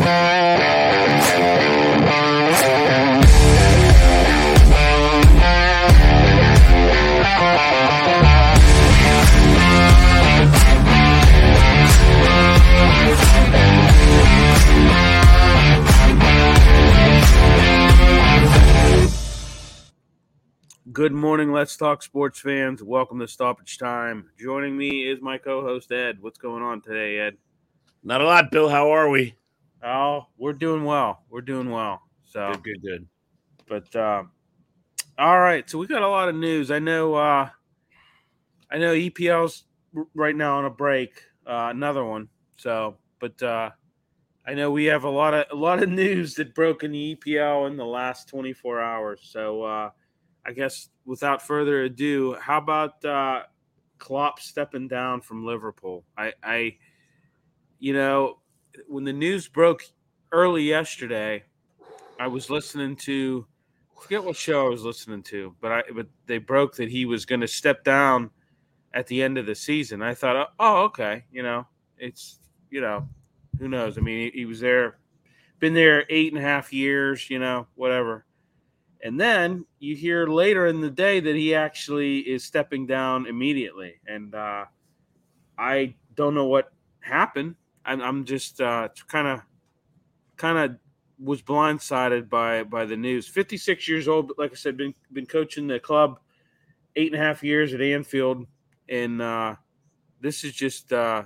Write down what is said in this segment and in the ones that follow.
Good morning, Let's Talk Sports fans. Welcome to Stoppage Time. Joining me is my co host, Ed. What's going on today, Ed? Not a lot, Bill. How are we? Oh, we're doing well. We're doing well. So Good, good, good. But uh, all right, so we got a lot of news. I know. Uh, I know EPL's right now on a break. Uh, another one. So, but uh, I know we have a lot of a lot of news that broke in the EPL in the last 24 hours. So, uh, I guess without further ado, how about uh, Klopp stepping down from Liverpool? I, I, you know, when the news broke early yesterday, I was listening to I forget what show I was listening to, but I but they broke that he was going to step down at the end of the season. I thought, oh, okay, you know, it's you know, who knows? I mean, he, he was there, been there eight and a half years, you know, whatever. And then you hear later in the day that he actually is stepping down immediately, and uh, I don't know what happened. I'm, I'm just kind of kind of was blindsided by by the news. 56 years old, but like I said, been been coaching the club eight and a half years at Anfield, and uh, this is just uh,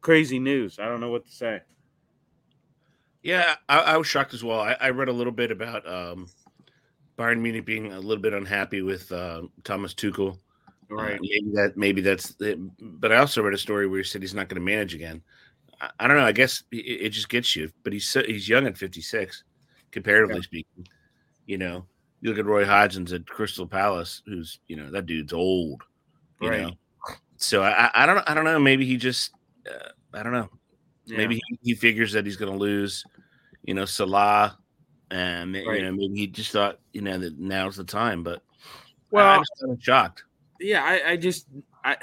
crazy news. I don't know what to say. Yeah, I, I was shocked as well. I, I, read a little bit about um, Bayern Munich being a little bit unhappy with uh, Thomas Tuchel. Right. Uh, maybe that maybe that's it. But I also read a story where he said he's not going to manage again. I, don't know. I guess it, it, just gets you. But he's he's young at 56, comparatively yeah. speaking. You know, you look at Roy Hodgson at Crystal Palace, who's you know that dude's old. You right. know, so I, I don't I don't know. Maybe he just uh, I don't know. Yeah. Maybe he, he figures that he's going to lose. You know, Salah and right. you know maybe he just thought you know that now's the time but well I, was kind shocked yeah I, I just I,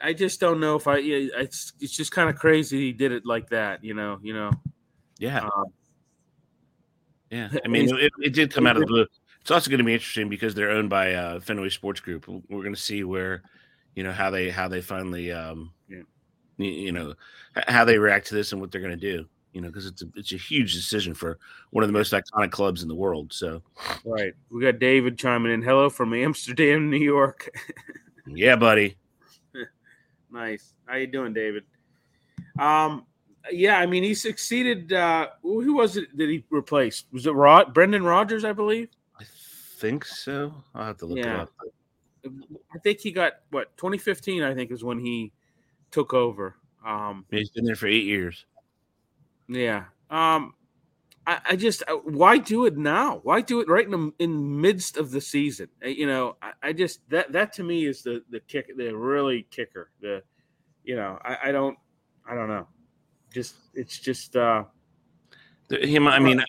I just don't know if I it's it's just kind of crazy he did it like that you know you know yeah um, yeah I mean it, it, did come out of the blue it's also going to be interesting because they're owned by uh, Fenway Sports Group we're going to see where you know how they how they finally um yeah. you know how they react to this and what they're going to do you know, because it's a, it's a huge decision for one of the most iconic clubs in the world. So, right, we got David chiming in. Hello from Amsterdam, New York. yeah, buddy. Nice. How you doing, David? Um, yeah, I mean, he succeeded. Uh, who was it that he replaced? Was it Rod Brendan Rodgers? I believe. I think so. I'll have to look yeah. it up. I think he got what 2015. I think is when he took over. Um, he's been there for eight years. Yeah. Um, I, I just uh, why do it now? Why do it right in the in midst of the season? Uh, you know, I, I just that that to me is the the kick, the really kicker. The, you know, I, I don't, I don't know. Just it's just. uh him, I mean,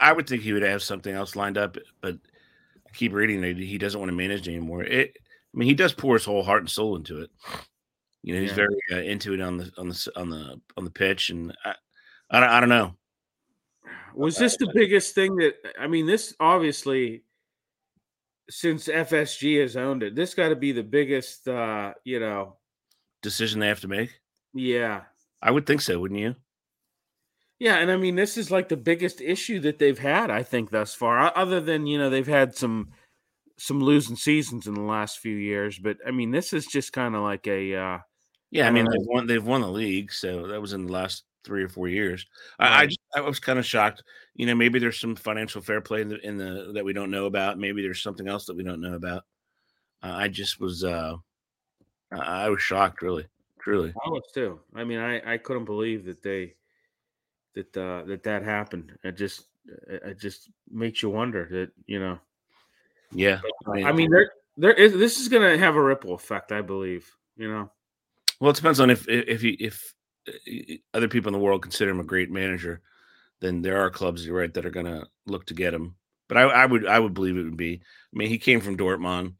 I would think he would have something else lined up, but I keep reading that he doesn't want to manage anymore. It, I mean, he does pour his whole heart and soul into it. You know, he's yeah. very uh, into it on the on the on the on the pitch, and I, I don't, I don't know. Was this the biggest thing that I mean? This obviously, since FSG has owned it, this got to be the biggest, uh, you know, decision they have to make. Yeah, I would think so, wouldn't you? Yeah, and I mean, this is like the biggest issue that they've had, I think, thus far. Other than you know, they've had some some losing seasons in the last few years, but I mean, this is just kind of like a. Uh, yeah, I mean, they've won. They've won the league, so that was in the last three or four years. I, I, just, I was kind of shocked. You know, maybe there's some financial fair play in the, in the that we don't know about. Maybe there's something else that we don't know about. Uh, I just was, uh, I was shocked, really, truly. I was too. I mean, I, I couldn't believe that they that uh, that that happened. It just it just makes you wonder that you know. Yeah, I mean, I mean there there is this is going to have a ripple effect, I believe. You know. Well, it depends on if if you if other people in the world consider him a great manager, then there are clubs, you're right, that are going to look to get him. But I, I, would, I would believe it would be. I mean, he came from Dortmund.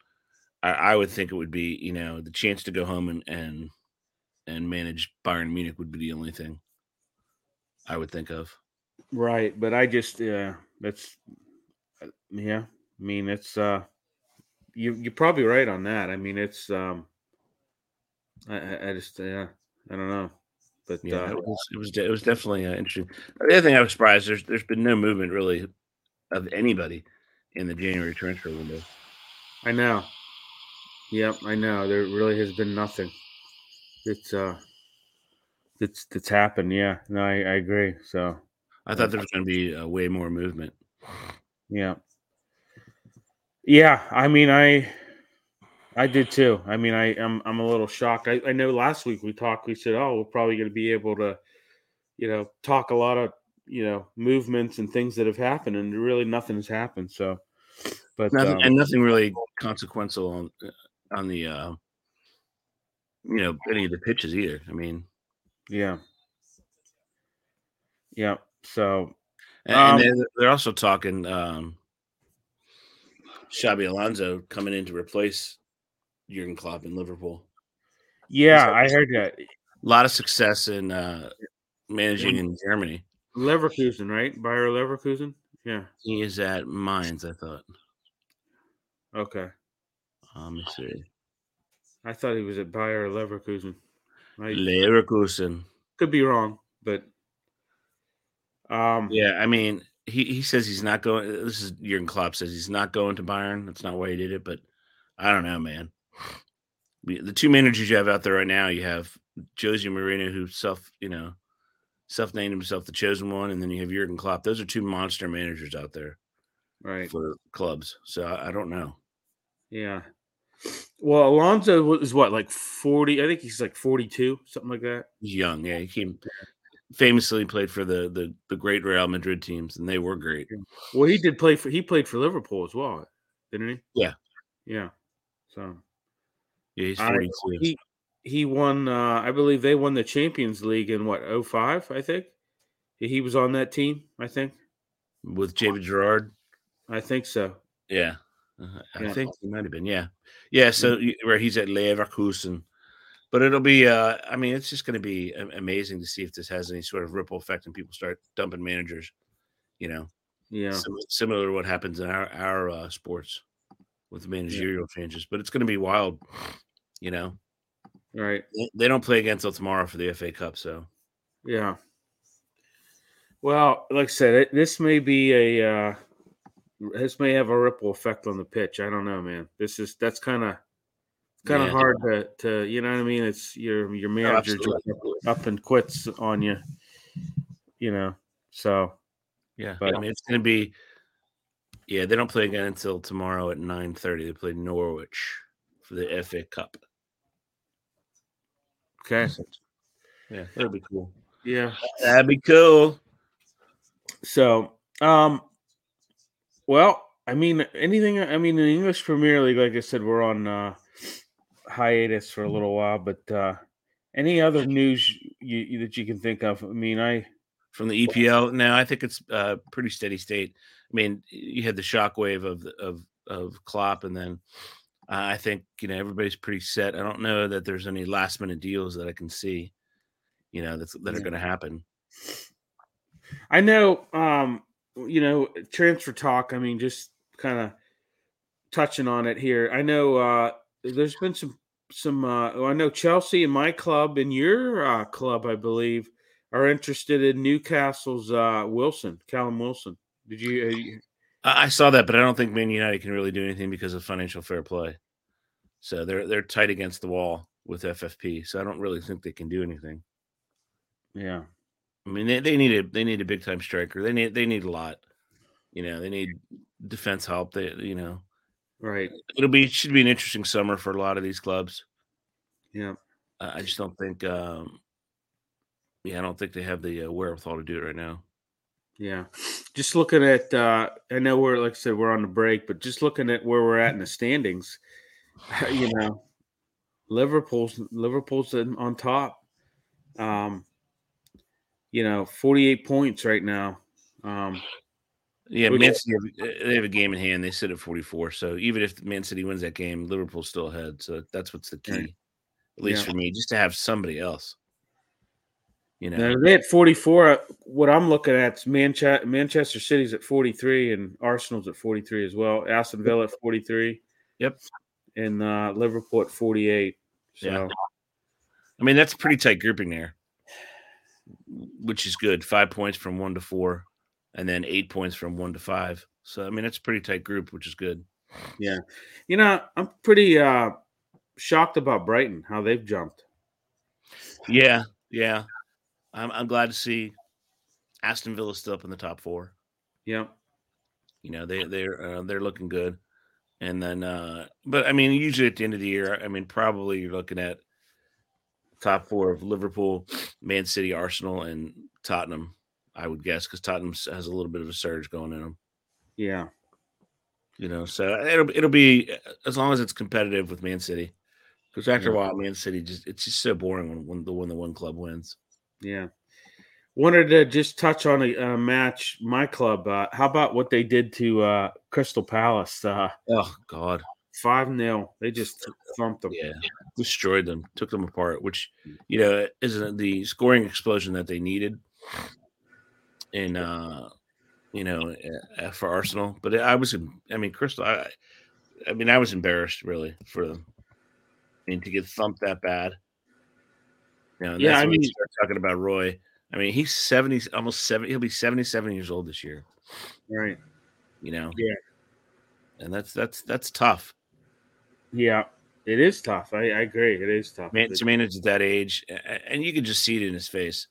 I, I, would think it would be, you know, the chance to go home and and and manage Bayern Munich would be the only thing. I would think of. Right, but I just yeah, that's uh, yeah. I mean, it's uh, you you're probably right on that. I mean, it's um, I I just yeah, I don't know, but Yeah, uh, it was it was, de- it was definitely uh, interesting. The other thing I was surprised there's there's been no movement really of anybody in the January transfer window. I know. Yep, I know. There really has been nothing. It's uh, it's it's happened. Yeah, no, I, I agree. So I thought there was going to be uh, way more movement. yeah, yeah. I mean, I I did too. I mean, I I'm I'm a little shocked. I, I know last week we talked. We said, oh, we're probably going to be able to, you know, talk a lot of you know movements and things that have happened, and really nothing has happened. So, but Nothing um, and nothing really consequential on uh, on the uh, you know any of the pitches either. I mean, yeah, yeah. So and, Um, and they're, also talking um, Xabi Alonso coming in to replace Jurgen Klopp in Liverpool. yeah, I heard that. A lot of success in uh, managing in Germany. Leverkusen, right? Bayer Leverkusen. Yeah. He is at Mainz, I thought. Okay. Um, let me see. I thought he was at Bayer Leverkusen. I Leverkusen. could be wrong, but um, Yeah, I mean, he, he says he's not going. This is Jurgen Klopp says he's not going to Bayern. That's not why he did it, but I don't know, man. The two managers you have out there right now, you have José Mourinho, who self, you know, self named himself the chosen one, and then you have Jurgen Klopp. Those are two monster managers out there right. for clubs. So I, I don't know. Yeah. Well, Alonso was what, like 40? I think he's like 42, something like that. He's young, yeah. He came famously played for the the the great Real Madrid teams, and they were great. Well, he did play for, he played for Liverpool as well, didn't he? Yeah. Yeah. So Yeah, he's I- forty two. he, he won, uh, I believe they won the Champions League in what, 05, I think? He was on that team, I think. with David Gerard. I think so. Yeah. Uh, I Yeah. think he might have been. Yeah. Yeah. So y- where he's at Leverkusen. But it'll be, uh, I mean, it's just going to be amazing to see if this has any sort of ripple effect and people start dumping managers, you know, Yeah. sim- similar to what happens in our, our uh, sports with managerial changes. But it's going to be wild, you know. Right. They- don't play again until tomorrow for the FA Cup. So Yeah. Well, like I said, it, this may be a uh, this may have a ripple effect on the pitch. I don't know, man. This is that's kind of kind of Yeah. hard to to you know what I mean. It's your your manager just absolutely. up and quits on you, you know. So Yeah, But- I mean it's going to be. Yeah, they don't play again until tomorrow at nine thirty. They play Norwich for the FA Cup. okay, Yeah, that'll be cool. yeah. That'd be cool. So um, well, I mean, anything. I mean, in the English Premier League, like I said, we're on uh, hiatus for a little while. But uh, any other news you, you, that you can think of? I mean, I From the EPL, now I think it's uh, pretty steady state. I mean, you had the shockwave of of of Klopp, and then uh, I think you know everybody's pretty set. I don't know that there's any last minute deals that I can see, you know, that's that are Yeah. going to happen. I know, um, you know, transfer talk. I mean, just kind of touching on it here. I know uh, there's been some some. Uh, oh, I know Chelsea and my club and your uh, club, I believe, are interested in Newcastle's uh, Wilson, Callum Wilson. Did you? Uh, you- I saw that, but I don't think Man United can really do anything because of financial fair play. So they're they're tight against the wall with FFP. So I don't really think they can do anything. yeah, I mean, they, they need a they need a big time striker. They need they need a lot. You know, they need defense help. They you know, right. it'll be should be an interesting summer for a lot of these clubs. Yeah, I I just don't think. um Yeah, I don't think they have the uh, wherewithal to do it right now. yeah. Just looking at, uh, I know we're like I said we're on the break, but just looking at where we're at in the standings, you know, Liverpool's Liverpool's in, on top. Um, you know, 48 points right now. Um, Yeah, Man City have, they have a game in hand. They sit at forty four. So even if Man City wins that game, Liverpool's still ahead. So that's what's the key, at least Yeah. for me, just to have somebody else. You know, now, they had 44. uh, what I'm looking at is Manchester, Manchester City's at 43 and Arsenal's at 43 as well. Aston Villa at 43. Yep. And uh, Liverpool at 48. So, Yeah. I mean, that's a pretty tight grouping there, which is good. Five points from one to four, and then eight points from one to five. So, I mean, that's a pretty tight group, which is good. Yeah. You know, I'm pretty uh, shocked about Brighton, how they've jumped. Yeah, yeah. I'm, I'm glad to see Aston Villa still up in the top four. Yeah. You know, they they're uh, they're looking good. And then, uh, but I mean, usually at the end of the year, I mean, probably you're looking at top four of Liverpool, Man City, Arsenal, and Tottenham. I would guess because Tottenham has a little bit of a surge going in them. Yeah. You know, so it'll it'll be as long as it's competitive with Man City. Because after a while, Man City just it's just so boring when, when the when the one club wins. Yeah. Wanted to just touch on a, a match, my club. Uh, how about what they did to uh, Crystal Palace? Uh, Oh God, 5 0. They just thumped them. yeah, destroyed them, took them apart. Which you know isn't the scoring explosion that they needed in uh you know for Arsenal. But I was, I mean, Crystal, I, I mean, I was embarrassed really for them. I mean, to get thumped that bad. You know, Yeah, I mean- start talking about Roy. I mean, he's seventy, almost seventy. He'll be seventy-seven years old this year. Right. You know. Yeah. And that's that's that's tough. Yeah. It is tough. I, I agree. It is tough. Man, to manage at that age, and you can just see it in his face.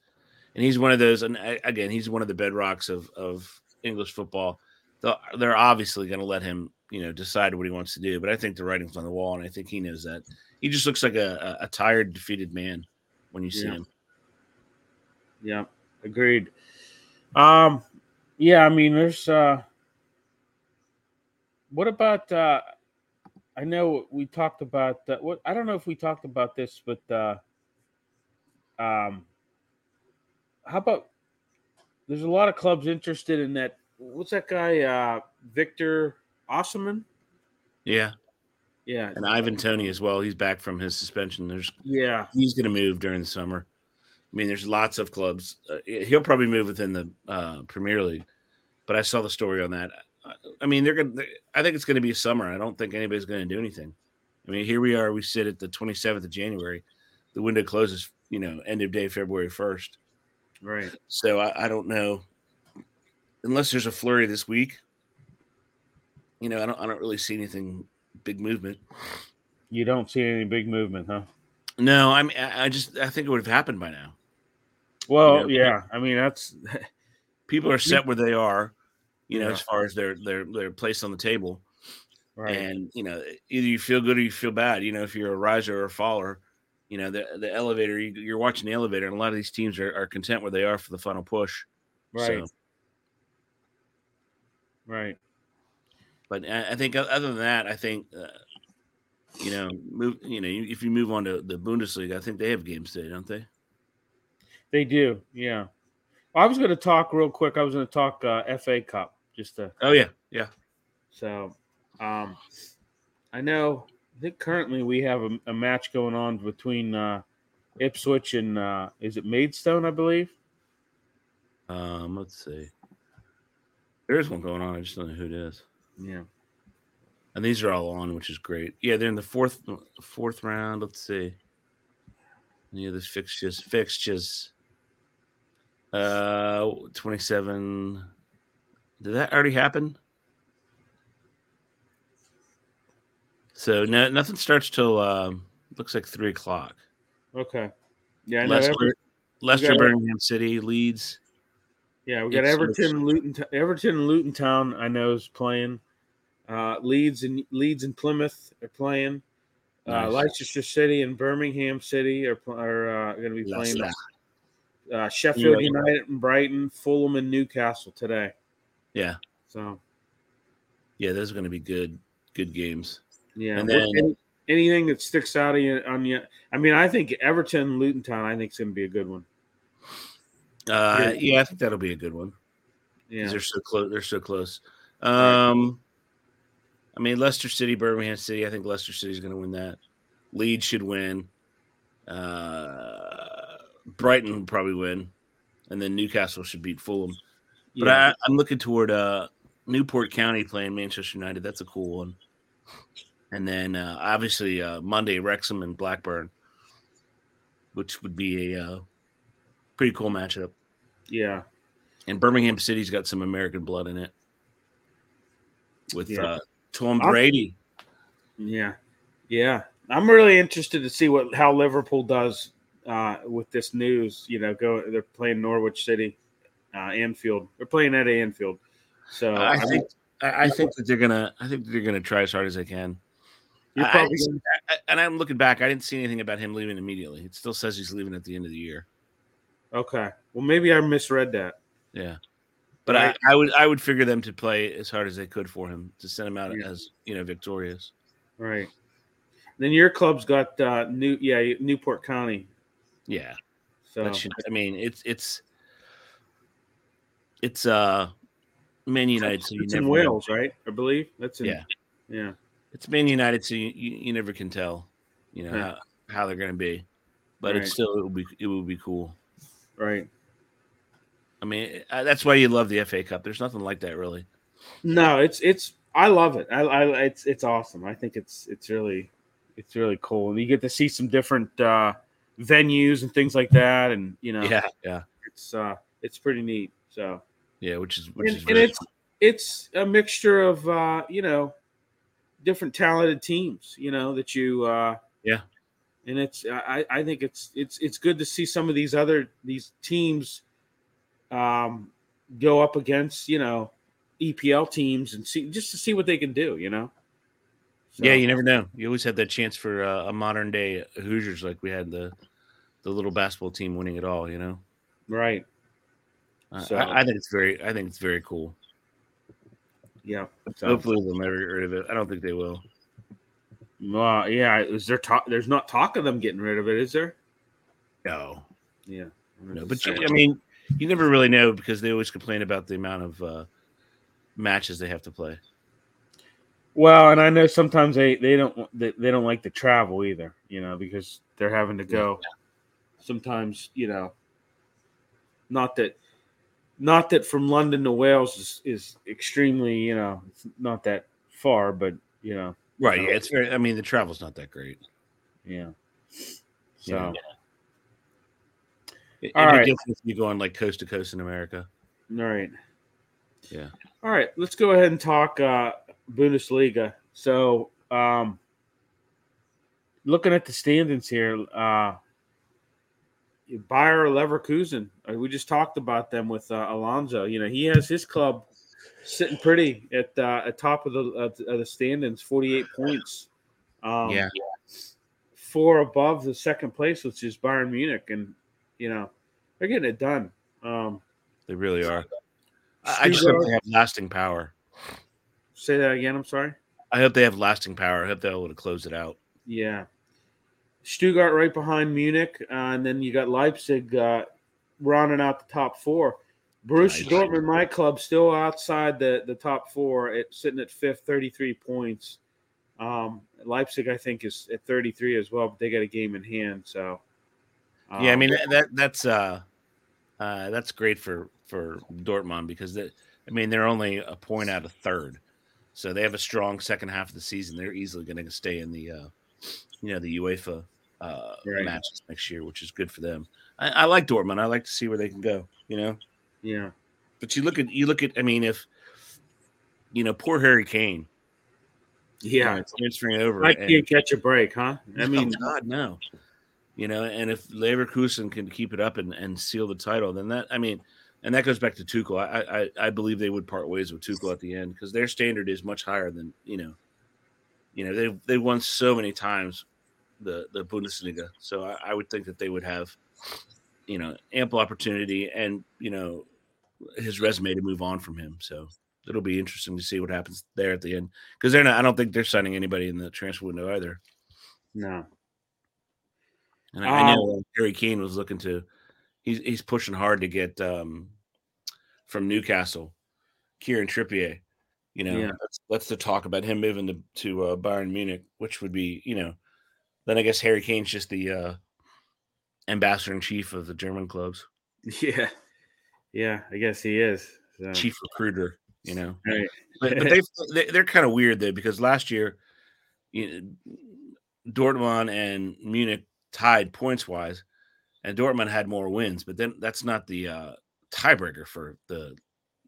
And he's one of those, and again, he's one of the bedrocks of of English football. They're obviously going to let him, you know, decide what he wants to do. But I think the writing's on the wall, and I think he knows that. He just looks like a, a tired, defeated man when you see Yeah. him. Yeah, agreed. Um, yeah, I mean, there's uh, what about uh, I know we talked about uh, what I don't know if we talked about this, but uh, um, how about there's a lot of clubs interested in that. What's that guy, uh, Victor Osimhen? Yeah, Yeah, and Ivan Toney as well. He's back from his suspension. There's yeah, he's going to move during the summer. I mean, there's lots of clubs. Uh, he'll probably move within the uh, Premier League, but I saw the story on that. I- I mean, they're going. to I think it's going to be a summer. I don't think anybody's going to do anything. I mean, here we are. We sit at the 27th of January. The window closes, you know, end of day February 1st. right. So I, I don't know, unless there's a flurry this week. You know, I don't. I don't really see anything big movement. You don't see any big movement, huh? No, I mean, I just I think it would have happened by now. Well, You know, yeah. I mean, that's people are set where they are, you know, Yeah. as far as their their their place on the table. right. And you know, either you feel good or you feel bad. You know, if you're a riser or a faller, you know, the the elevator. You, you're watching the elevator, and a lot of these teams are, are content where they are for the final push. Right. So, right. But I, I think other than that, I think. Uh, you know, move. You know, if you move on to the Bundesliga, I think they have games today, don't they? They do, yeah. I was going to talk real quick. I was going to talk uh, FA Cup, just to Oh yeah, yeah. so. Um, I know. I think currently we have a, a match going on between uh, Ipswich and uh, is it Maidstone? I believe. Um, let's see. There is one going on. I just don't know who it is. Yeah. And these are all on, which is great. Yeah, they're in the fourth fourth round. Let's see. Yeah, this fixtures fixtures. Uh, twenty seven. Did that already happen? So no, nothing starts till um, looks like three o'clock. Okay. Yeah. I know Leicester, Leicester, Birmingham City, Leeds. Yeah. We got Ipswich. Everton, Luton, Everton, and Luton Town. I know is playing. Uh, Leeds and Leeds and Plymouth are playing. Uh, Leicester City and Birmingham City are, are uh, going to be playing. Uh, Sheffield Yeah. United and Brighton, Fulham and Newcastle today. Yeah, So yeah, those are going to be good, good games. yeah, And then- any- anything that sticks out of you on you. I mean, I think Everton, Luton Town. I think is going to be a good one. Uh, Yeah. yeah, I think that'll be a good one. Yeah, They're so close. They're so close. Um, I mean, Leicester City, Birmingham City. I think Leicester City's going to win that. Leeds should win. Uh, Brighton will probably win, and then Newcastle should beat Fulham. But yeah. I, I'm looking toward uh, Newport County playing Manchester United. That's a cool one. And then uh, obviously uh, Monday Wrexham and Blackburn, which would be a uh, pretty cool matchup. Yeah. And Birmingham City's got some American blood in it with yeah. uh, Tom Brady. Yeah, yeah. I'm really interested to see what how Liverpool does uh, with this news. You know, go they're playing Norwich City, uh, Anfield. They're playing at Anfield. So I, I think I, I think that they're gonna I think they're gonna try as hard as they can. I, and I'm looking back. I didn't see anything about him leaving immediately. It still says he's leaving at the end of the year. Okay. Well, maybe I misread that. Yeah. But right. I, I would I would figure them to play as hard as they could for him to send him out yeah. as you know victorious. Right. Then your club's got uh, new yeah Newport County. Yeah. So should, I mean it's it's it's uh Man United. So it's in Wales, know. right? I believe that's in, yeah yeah. It's Man United, so you, you, you never can tell, you know yeah. how, how they're going to be, but right. it's still it will be it will be cool. Right. I mean, that's why you love the FA Cup. There's nothing like that, really. No, it's it's. I love it. I, I it's it's awesome. I think it's it's really it's really cool, and you get to see some different uh, venues and things like that, and you know, yeah, yeah, it's uh, it's pretty neat. So yeah, which is which and, is and it's cool. it's a mixture of uh, you know different talented teams. You know that you uh, yeah, and it's I I think it's it's it's good to see some of these other these teams um, go up against you know EPL teams and see just to see what they can do. You know. So. Yeah, you never know. You always have that chance for uh, a modern day Hoosiers, like we had the the little basketball team winning it all. You know. Right. So, I, I, think it's very. I think it's very cool. Yeah. So. Hopefully they'll never get rid of it. I don't think they will. Well, yeah. Is there talk? There's not talk of them getting rid of it, is there? No. Yeah. No, but you, I mean, you never really know because they always complain about the amount of uh, matches they have to play. Well, and I know sometimes they they don't they, they don't like to travel either, you know, because they're having to go. Yeah. Sometimes, you know, not that not that from London to Wales is, is extremely, you know, it's not that far, but you know, right? Yeah, it's very. I mean, the travel's not that great. Yeah. So. Yeah. It, All right. you going like coast to coast in America. All right. Yeah. All right. Let's go ahead and talk uh, Bundesliga. So, um, looking at the standings here, uh, Bayer Leverkusen. Uh, we just talked about them with uh, Alonso. You know, he has his club sitting pretty at uh, at top of the of the standings, forty eight points. Um, yeah, four above the second place, which is Bayern Munich, and you know, they're getting it done. Um, they really are. I just hope they have lasting power. Say that again. I'm sorry. I hope they have lasting power. I hope they're able to close it out. Yeah. Stuttgart right behind Munich, uh, and then you got Leipzig uh, rounding out the top four. Borussia Dortmund, my club, still outside the, the top four, It's sitting at fifth, 33 points. Um, Leipzig, I think, is at 33 as well, but they got a game in hand. So yeah, I mean um, that that's uh, uh, that's great for for Dortmund because that I mean they're only a point out of third, so they have a strong second half of the season. They're easily going to stay in the uh, you know the UEFA uh, right. matches next year, which is good for them. I, I like Dortmund. I like to see where they can go. You know. Yeah. But you look at you look at. I mean, if you know, poor Harry Kane. Yeah, know, transferring over. I can't catch a break, huh? I mean, oh, God, no you know, and if Leverkusen can keep it up and, and seal the title, then that I mean, and that goes back to Tuchel. I I, I believe they would part ways with Tuchel at the end because their standard is much higher than you know, you know they they won so many times the the Bundesliga, so I, I would think that they would have you know ample opportunity and you know his resume to move on from him. So it'll be interesting to see what happens there at the end because they're not. I don't think they're signing anybody in the transfer window either. No, and I, um, I know Harry Kane was looking to he's he's pushing hard to get um from Newcastle, Kieran Trippier. You know, yeah. that's, that's the talk about him moving to to uh, Bayern Munich, which would be you know, then I guess Harry Kane's just the uh, ambassador in chief of the German clubs. Yeah, Yeah, I guess he is so. chief recruiter. You know, right. but, but they they're kind of weird though because last year, you know, Dortmund and Munich tied points wise, and Dortmund had more wins. But then that's not the uh, tiebreaker for the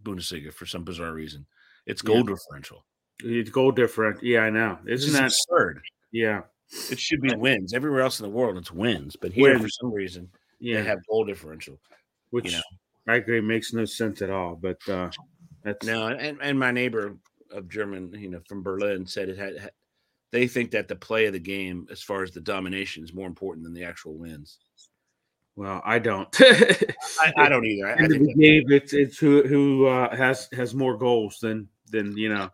Bundesliga for some bizarre reason. It's goal yeah. differential. It's goal different. Yeah, I know. Isn't that absurd? Yeah. It should be wins. Everywhere else in the world, it's wins. But here, wins. for some reason, yeah. they have goal differential. Which you know. I agree makes no sense at all. But uh that's no, and, and my neighbor of German, you know, from Berlin said it had, had they think that the play of the game, as far as the domination, is more important than the actual wins. Well, I don't. I, I, don't either. I, I think the game, it's it's who who uh, has has more goals than than you know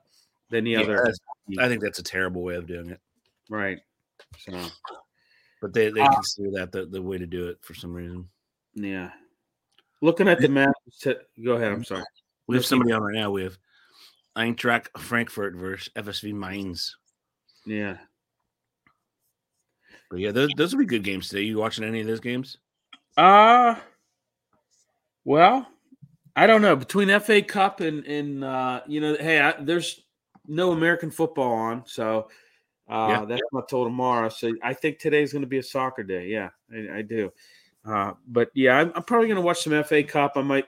than the yeah, other. I think that's a terrible way of doing it. Right. So, but they they uh, consider that the, the way to do it for some reason. Yeah. Looking at the map, go ahead. I'm sorry. We have somebody on right now. We have Eintracht Frankfurt versus FSV Mainz. Yeah. But yeah, those, those will be good games today. You watching any of those games? Uh well, I don't know. Between FA Cup and and uh, you know, hey, I, there's no American football on, so uh, yeah. that's not till tomorrow. So I think today's going to be a soccer day. Yeah, I, I do. Uh, but yeah, I'm, I'm probably going to watch some FA Cup. I might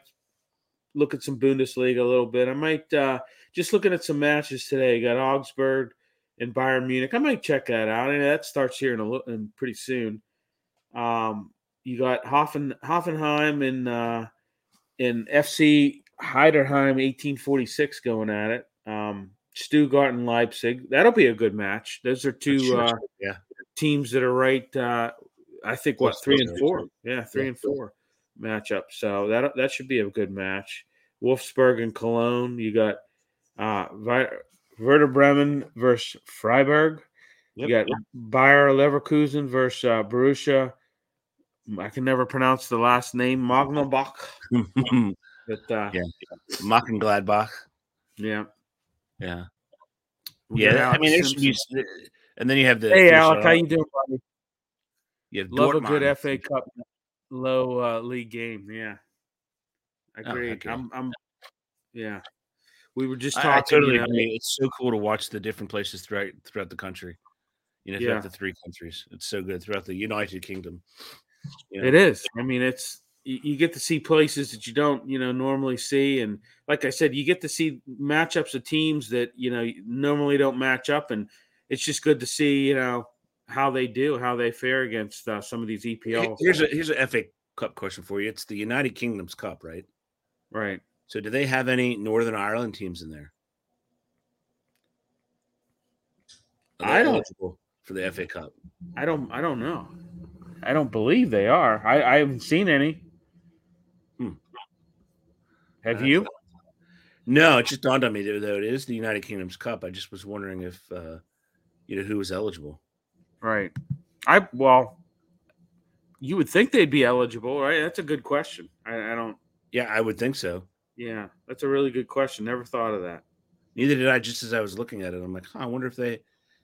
look at some Bundesliga a little bit. I might uh, just looking at some matches today. You got Augsburg and Bayern Munich. I might check that out. And that starts here in a little, in pretty soon. Um, you got Hoffen, Hoffenheim and uh, and FC Heidenheim 1846 going at it. Um, Stuttgart and Leipzig. That'll be a good match. Those are two uh, yeah. teams that are right. Uh, I think what three and four. Yeah, three and four matchup. So that that should be a good match. Wolfsburg and Cologne. You got uh, Werder Bremen versus Freiburg. Yep, you got yep. Bayer Leverkusen versus uh, Borussia. I can never pronounce the last name. Magnabach. but uh, yeah, Gladbach. Yeah, yeah, yeah. I mean, it should be. And then you have the. Hey, Alec, how you doing, buddy? Have Love Dortmund. a good FA Cup low uh, league game. Yeah, I oh, agree. Oh, I'm, I'm, yeah. We were just talking. I, I totally you know, agree. It's so cool to watch the different places throughout throughout the country. You know, throughout yeah. the three countries, it's so good throughout the United Kingdom. You know? It is. I mean, it's you get to see places that you don't you know normally see and like i said you get to see matchups of teams that you know normally don't match up and it's just good to see you know how they do, how they fare against uh, some of these EPL. Here's a here's a FA Cup question for you. It's the United Kingdom's Cup, right? Right. So, do they have any Northern Ireland teams in there? I don't for the FA Cup. I don't. I don't know. I don't believe they are. I, I haven't seen any. Hmm. Have uh, you? No, it just dawned on me though. It is the United Kingdom's Cup. I just was wondering if uh, you know who was eligible. Right. I well, you would think they'd be eligible, right? That's a good question. I, I don't. Yeah, I would think so. Yeah, that's a really good question. Never thought of that. Neither did I. Just as I was looking at it, I'm like, huh, I wonder if they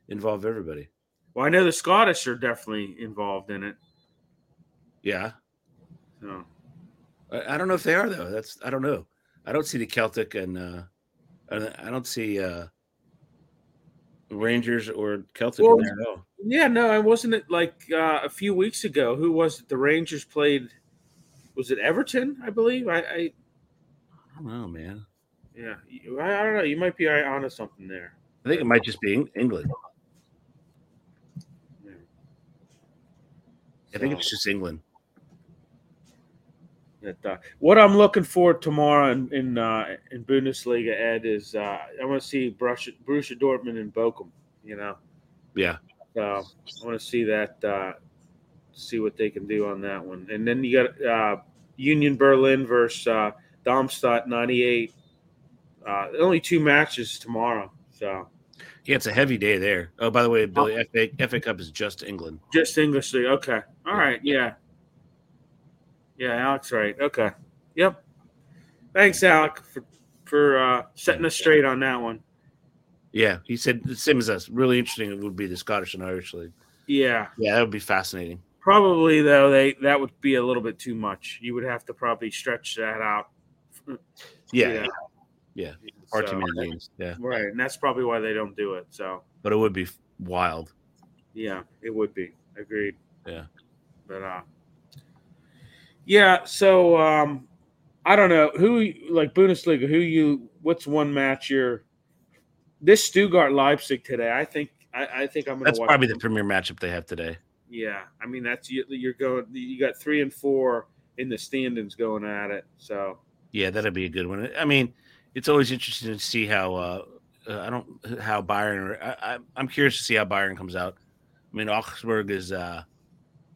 involve everybody. Well, I know the Scottish are definitely involved in it. Yeah. So. I, I don't know if they are though. That's I don't know. I don't see the Celtic and uh I don't see uh Rangers or Celtic well, in there at all. Yeah, no, it wasn't it like uh, a few weeks ago. Who was it? The Rangers played. Was it Everton? I believe. I. I, I don't know, man. Yeah, I, I, don't know. You might be onto something there. I think it might just be England. Yeah. I think it's just England. That, uh, what I'm looking for tomorrow in in, uh, in Bundesliga, Ed, is uh, I want to see Borussia, Borussia Dortmund and Bochum. You know. Yeah. So I want to see that, uh, see what they can do on that one. And then you got uh, Union Berlin versus uh, Darmstadt 98. Uh, only two matches tomorrow. So. Yeah, it's a heavy day there. Oh, by the way, Billy, oh. FA, FA Cup is just England. Just English League. Okay. All right. Yeah. Yeah, Alex, right. Okay. Yep. Thanks, Alec, for for uh, setting us straight on that one. Yeah, he said the same as us. Really interesting. It would be the Scottish and Irish league. Yeah, yeah, that would be fascinating. Probably though, they that would be a little bit too much. You would have to probably stretch that out Yeah, Yeah. yeah, far So- too many games. Yeah, Right, and that's probably why they don't do it. So but it would be wild. yeah, it would be agreed. Yeah. but uh, yeah. So um, I don't know who like Bundesliga. Who you? What's one match you're? This Stuttgart Leipzig today. I think. I, I think I'm gonna. That's watch probably the premier matchup they have today. Yeah, I mean that's you, you're going. You got three and four in the standings going at it. So Yeah, that'd be a good one. I mean, it's always interesting to see how uh, uh, I don't how Bayern. I, I, I'm curious to see how Bayern comes out. I mean, Augsburg is uh,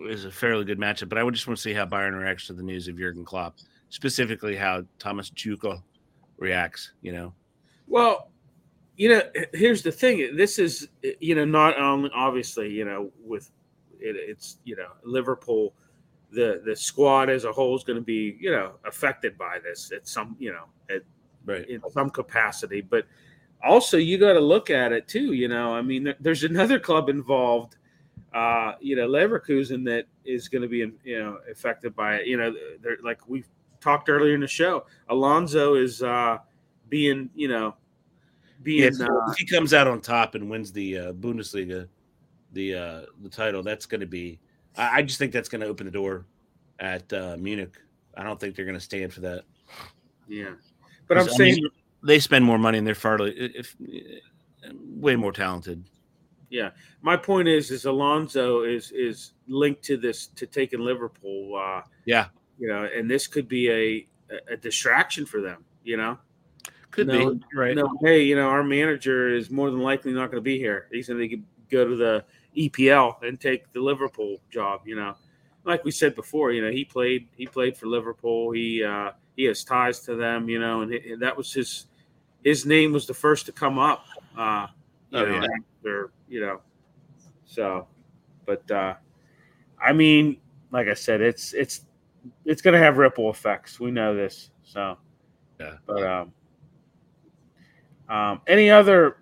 is a fairly good matchup, but I would just want to see how Bayern reacts to the news of Jurgen Klopp, specifically how Thomas Tuchel reacts. You know, Well, you know, here's the thing. This is, you know, not only obviously, you know, with it, it's, you know, Liverpool, the the squad as a whole is going to be, you know, affected by this at some, you know, at right? in some capacity. But also, you got to look at it too. You know, I mean, there- there's another club involved. Uh, you know, Leverkusen that is going to be, you know, affected by it. You know, they're like we talked earlier in the show. Alonso is uh, being, you know, being so uh, if he comes out on top and wins the uh, Bundesliga, the uh, the title, that's going to be. I, I just think that's going to open the door at uh, Munich. I don't think they're going to stand for that. Yeah, but I'm Because, I saying, mean, they spend more money and they're far if way more talented. yeah. My point is, is Alonso is is linked to this to taking Liverpool. Uh, Yeah. you know, and this could be a a distraction for them. You know, Could No, be right. no, hey, you know, our manager is more than likely not going to be here. He's going to go to the EPL and take the Liverpool job. You know, like we said before, you know, he played he played for Liverpool. He uh, he has ties to them. You know, and that was his his name was the first to come up. Uh, you Oh, know, yeah. after you know, so, but uh, I mean, like I said, it's it's it's going to have ripple effects. We know this. So, Yeah. But um, um, any other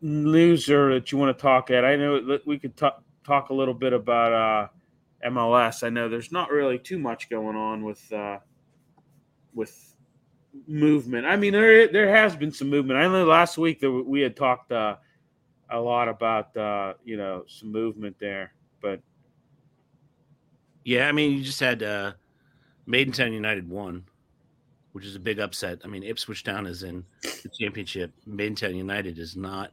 loser that you want to talk at? I know we could talk talk a little bit about uh, MLS. I know there's not really too much going on with uh, with movement. I mean, there there has been some movement. I know last week that we had talked uh, a lot about uh, you know some movement there, but Yeah, I mean, you just had uh, Maidentown United won, which is a big upset. I mean, Ipswich Town is in the championship. Maidentown United is not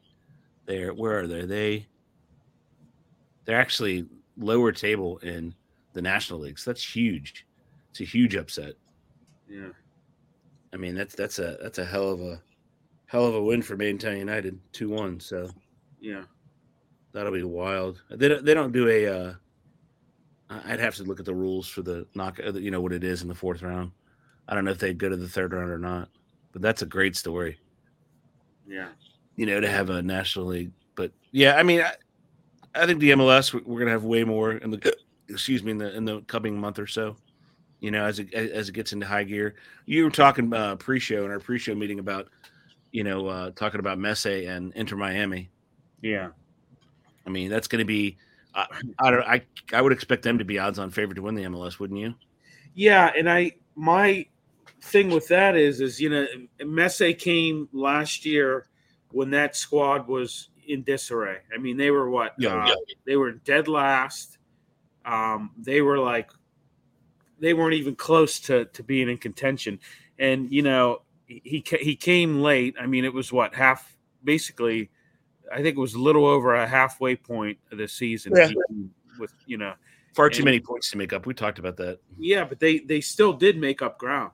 there. Where are they? They they're actually lower table in the National League. So that's huge. It's a huge upset. yeah, I mean, that's that's a that's a hell of a hell of a win for Maidentown United, two one. So yeah, that'll be wild. They don't they don't do a. Uh, I- I'd have to look at the rules for the knock. uh, You know what it is in the fourth round. I don't know if they'd go to the third round or not. But that's a great story. yeah, You know to have a national league. But yeah, I mean, I, I think the MLS we- we're gonna have way more in the excuse me in the in the coming month or so. You know, as it as it gets into high gear. You were talking uh, pre-show in our pre-show meeting about, you know, uh, talking about Messi and Inter Miami. yeah. I mean, that's going to be. I, I don't. I I would expect them to be odds-on favorite to win the MLS, wouldn't you? Yeah, and I my thing with that is is you know Messi came last year when that squad was in disarray. I mean, they were what? Yeah, uh, yeah. They were dead last. Um, they were like they weren't even close to to being in contention. And you know, he he came late. I mean, it was what half basically. I think it was a little over a halfway point of the season. Yeah. With you know, Far too And- many points to make up. We talked about that. yeah, but they they still did make up ground.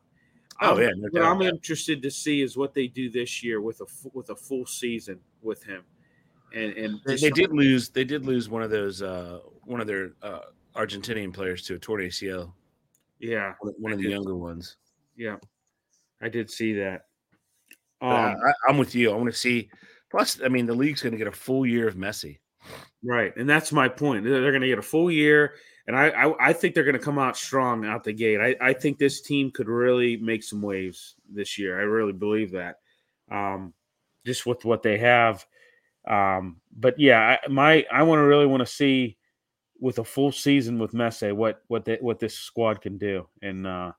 Oh, Um, yeah, no what. I'm interested to see is what they do this year with a with a full season with him, and and They, they did lose. They did lose one of those. Uh, one of their uh, Argentinian players to a torn ACL. yeah, One of the younger ones. yeah, I did see that. Um, I, I'm with you. I want to see. Plus, I mean, the league's going to get a full year of Messi. right, and that's my point. They're going to get a full year, and I I, I think they're going to come out strong out the gate. I, I think this team could really make some waves this year. I really believe that, um, just with what they have. Um, but yeah, I, my I want to really want to see with a full season with Messi what what they, what this squad can do, and uh,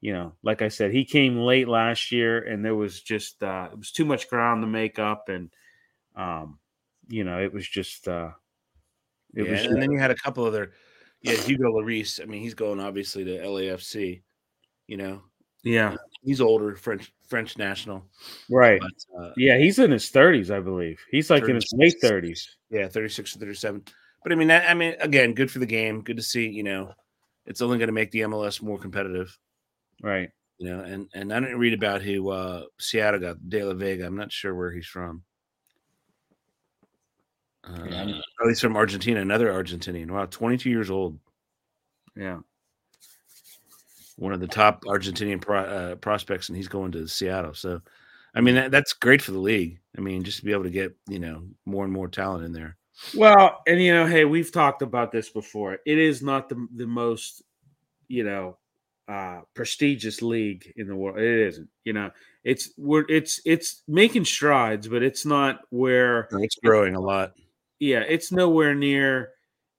you know, like I said, he came late last year, and there was just uh, it was too much ground to make up, and um, you know, it was just uh, it yeah, was. And then you had a couple other, yeah, Hugo Lloris. I mean, he's going obviously to LAFC. You know, yeah, he's older, French French national, right? But, uh, yeah, he's in his thirties, I believe. He's like in his late thirties. Yeah, thirty six or thirty seven. But I mean, that, I mean, again, good for the game. Good to see. You know, it's only going to make the MLS more competitive. Right. You know, and and I didn't read about who uh Seattle got De La Vega. I'm not sure where he's from. Uh, yeah. Oh, he's from Argentina. Another Argentinian. Wow, 22 years old. Yeah. One of the top Argentinian pro, uh, prospects, and he's going to Seattle. So, I mean, that, that's great for the league. I mean, just to be able to get you know more and more talent in there. Well, and you know, hey, we've talked about this before. It is not the the most, you know, uh, prestigious league in the world. It isn't. You know, it's we're it's it's making strides, but it's not where it's growing a lot. Yeah, it's nowhere near.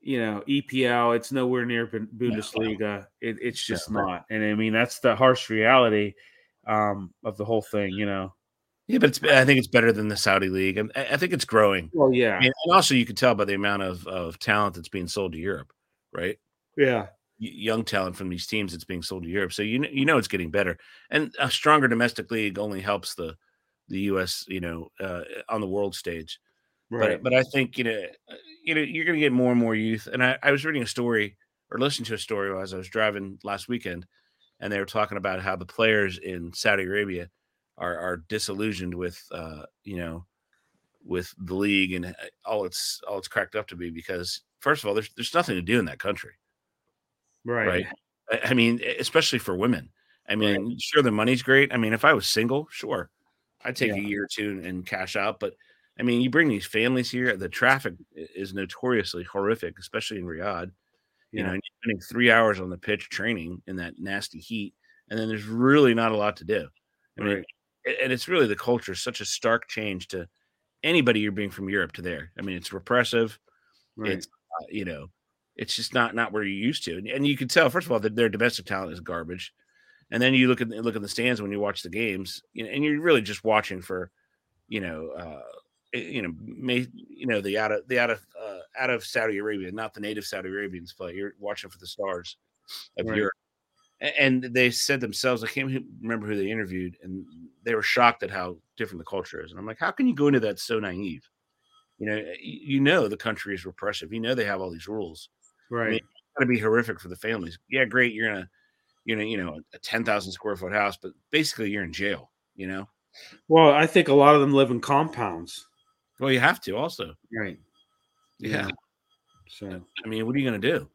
You know, EPL. It's nowhere near Bundesliga. It, it's just yeah, not. And I mean, that's the harsh reality um, of the whole thing. You know. Yeah, but it's. I think it's better than the Saudi league. I, I think it's growing. Well, yeah, I mean, and also you can tell by the amount of of talent that's being sold to Europe, right? Yeah, young talent from these teams that's being sold to Europe. So you know, you know it's getting better, and a stronger domestic league only helps the the U.S. You know uh, on the world stage. Right. But but I think you know uh, you know you're going to get more and more youth. And I, I was reading a story or listening to a story as I was driving last weekend, and they were talking about how the players in Saudi Arabia are are disillusioned with uh, you know with the league and uh, all it's all it's cracked up to be because first of all there's there's nothing to do in that country Right. Right. I mean, especially for women. I mean, right. sure, the money's great. I mean, if I was single, sure, I'd take yeah. a year or two and cash out. But I mean, you bring these families here, the traffic is notoriously horrific, especially in Riyadh. You yeah. know, you're spending three hours on the pitch training in that nasty heat, and then there's really not a lot to do. I mean, and it's really the culture, such a stark change to anybody you're being from Europe to there. I mean, it's repressive. Right. It's, uh, you know, it's just not not where you're used to, and, and you can tell first of all that their domestic talent is garbage, and then you look at look at the stands when you watch the games, you know, and you're really just watching for, you know, uh, you know, may, you know the out of the out of uh, out of Saudi Arabia, not the native Saudi Arabians play. You're watching for the stars of right. Europe, and they said themselves. I can't remember who they interviewed, and they were shocked at how different the culture is. And I'm like, how can you go into that so naive? You know, you know the country is repressive. You know they have all these rules Right. I mean, it's got to be horrific for the families. Yeah, great. You're in a, you know, you know, a ten thousand square foot house, but basically you're in jail. You know. Well, I think a lot of them live in compounds. Well, you have to also. Right. Yeah. yeah. So I mean, what are you going to do?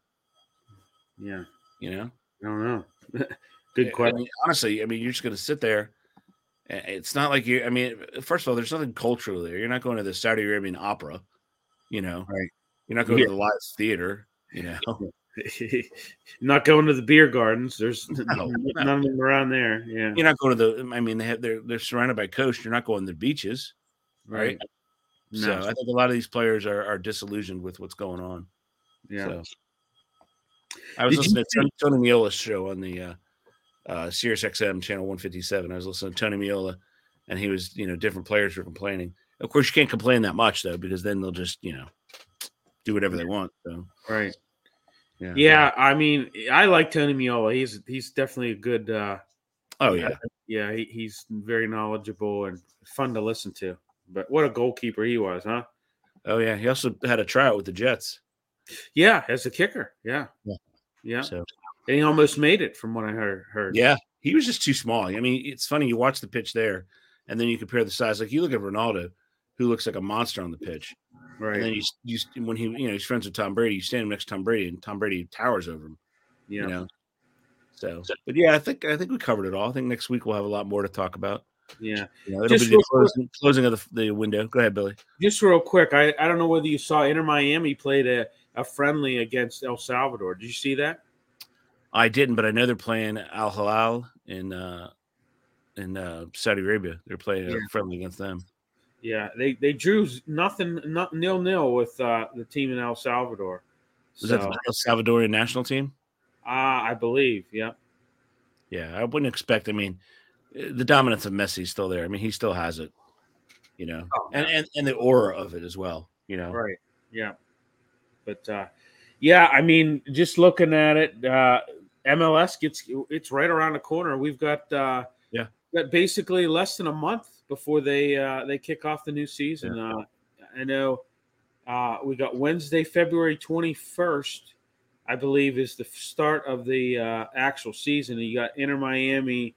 Yeah. You know. I don't know. Good question. I mean, honestly, I mean, you're just going to sit there. It's not like you. I mean, first of all, there's nothing cultural there. You're not going to the Saudi Arabian opera. You know. Right. You're not going yeah. to the live theater. You know, not going to the beer gardens. There's no, none no. of them around there. Yeah, you're not going to the. I mean, they have they're they're surrounded by coast. You're not going to the beaches, right? right. No. So I think a lot of these players are are disillusioned with what's going on. Yeah. So, I was Did listening to Tony Meola's show on the uh, uh, Sirius XM channel 157. I was listening to Tony Meola, and he was, you know, different players were complaining. Of course, you can't complain that much though, because then they'll just, you know, do whatever they want. So right. Yeah. Yeah. I mean, I like Tony Meola. He's he's definitely a good uh oh yeah. Yeah, he, he's very knowledgeable and fun to listen to. But what a goalkeeper he was, huh? Oh yeah. He also had a tryout with the Jets. Yeah, as a kicker. Yeah. Yeah. Yeah. So and he almost made it from what I heard heard. Yeah. He was just too small. I mean, it's funny you watch the pitch there and then you compare the size. Like you look at Ronaldo, who looks like a monster on the pitch. Right. And then you, you when he you know he's friends with Tom Brady, you stand next to Tom Brady, and Tom Brady towers over him. Yeah. You know. So, but yeah, I think I think we covered it all. I think next week we'll have a lot more to talk about. Yeah, you know, it'll Just be the closing, closing, of the, the window. Go ahead, Billy. Just real quick, I, I don't know whether you saw Inter Miami played a, a friendly against El Salvador. Did you see that? I didn't, but I know they're playing Al Hilal in uh, in uh, Saudi Arabia. They're playing yeah. a friendly against them. Yeah, they they drew nothing, not nil nil with uh, the team in El Salvador. Was so, that the El Salvadorian national team? Uh, I believe. Yeah. Yeah, I wouldn't expect. I mean, the dominance of Messi is still there. I mean, he still has it, you know, oh, and, and and the aura of it as well. You know, right? Yeah, but uh, yeah, I mean, just looking at it, uh, MLS gets it's right around the corner. We've got uh, yeah, got basically less than a month before they uh, they kick off the new season. Yeah. Uh, I know uh, we got Wednesday, February twenty first. I believe is the start of the uh, actual season. You got Inter Miami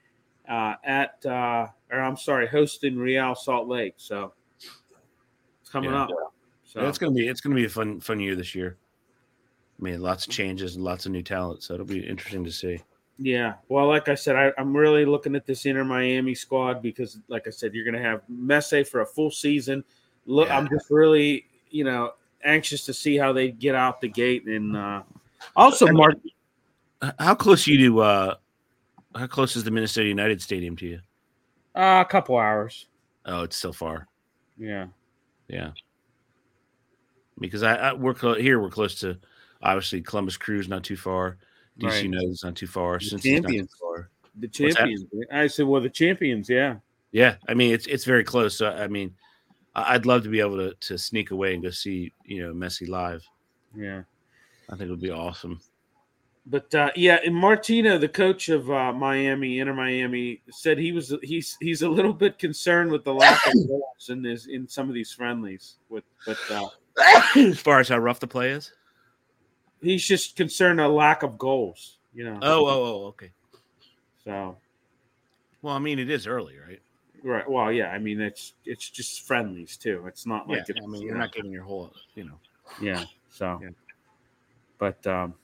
uh, at, uh, or I'm sorry, hosting Real Salt Lake. So it's coming yeah. up. So yeah, it's gonna be it's gonna be a fun fun year this year. I mean, lots of changes and lots of new talent, so it'll be interesting to see. Yeah, well, like I said, I, am really looking at this Inter Miami squad because, like I said, you're going to have Messi for a full season. Look, yeah. I'm just really, you know, anxious to see how they get out the gate and uh, also, Mark, how close you to uh, how close is the Minnesota United Stadium to you? Uh, a couple hours. Oh, it's still far. Yeah, yeah. Because I, I we're clo- here. We're close to obviously Columbus Crew's not too far. DC right. knows not too far. The champions. Far. The champions. I said, well, the champions. Yeah. Yeah. I mean, it's it's very close. So I mean, I'd love to be able to to sneak away and go see you know Messi live. Yeah. I think it would be awesome. But uh, yeah, and Martino, the coach of uh, Miami, Inter Miami, said he was he's he's a little bit concerned with the lack of goals in this in some of these friendlies. With but uh, as far as how rough the play is, he's just concerned a lack of goals. You know. Oh, oh, oh, okay. So, well, I mean, it is early, right? Right. Well, yeah. I mean, it's it's just friendlies too. It's not like yeah, I mean, you're not getting your whole, you know. Yeah. So. Yeah. But um,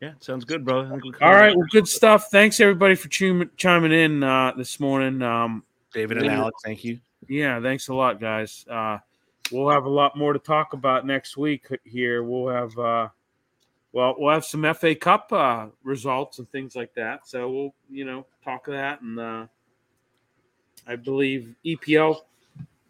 yeah, sounds good, bro. All right, well, good stuff. Thanks everybody for chim- chiming in uh, this morning. Um, David and Alex, thank you. Yeah, thanks a lot, guys. Uh, we'll have a lot more to talk about next week here. We'll have uh, well, we'll have some FA Cup uh, results and things like that. So we'll, you know, talk of that, and uh, I believe EPL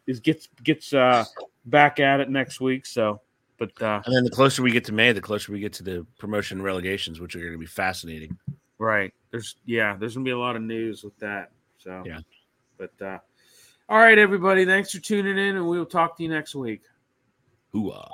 is gets gets uh, back at it next week. So but uh, and then the closer we get to May, the closer we get to the promotion relegations, which are going to be fascinating. Right. There's yeah, there's going to be a lot of news with that. So yeah. But uh, all right, everybody, thanks for tuning in, and we will talk to you next week. Hooah.